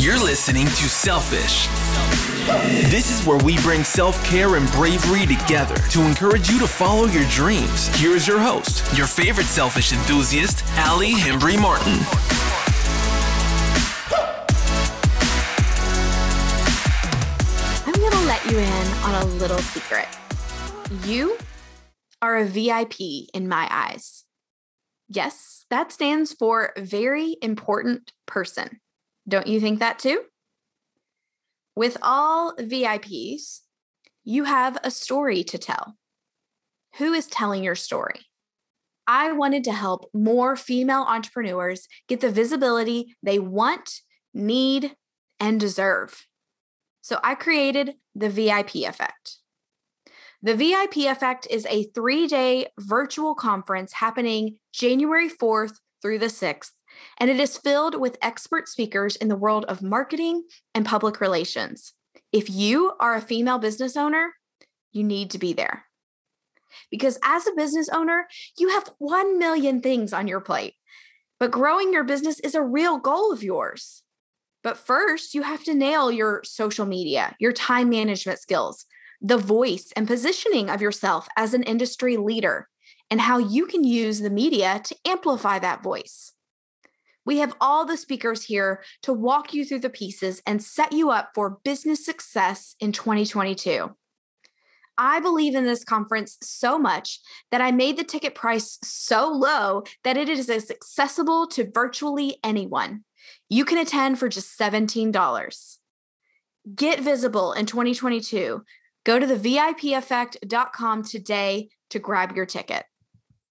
You're listening to Selfish. This is where we bring self care and bravery together to encourage you to follow your dreams. Here is your host, your favorite selfish enthusiast, Allie Hembry Martin. I'm going to let you in on a little secret. You are a VIP in my eyes. Yes, that stands for very important person. Don't you think that too? With all VIPs, you have a story to tell. Who is telling your story? I wanted to help more female entrepreneurs get the visibility they want, need, and deserve. So I created the VIP Effect. The VIP Effect is a three day virtual conference happening January 4th through the 6th, and it is filled with expert speakers in the world of marketing and public relations. If you are a female business owner, you need to be there. Because as a business owner, you have 1 million things on your plate, but growing your business is a real goal of yours. But first, you have to nail your social media, your time management skills, the voice and positioning of yourself as an industry leader, and how you can use the media to amplify that voice. We have all the speakers here to walk you through the pieces and set you up for business success in 2022. I believe in this conference so much that I made the ticket price so low that it is accessible to virtually anyone. You can attend for just $17. Get visible in 2022 Go to the VIPeffect.com today to grab your ticket.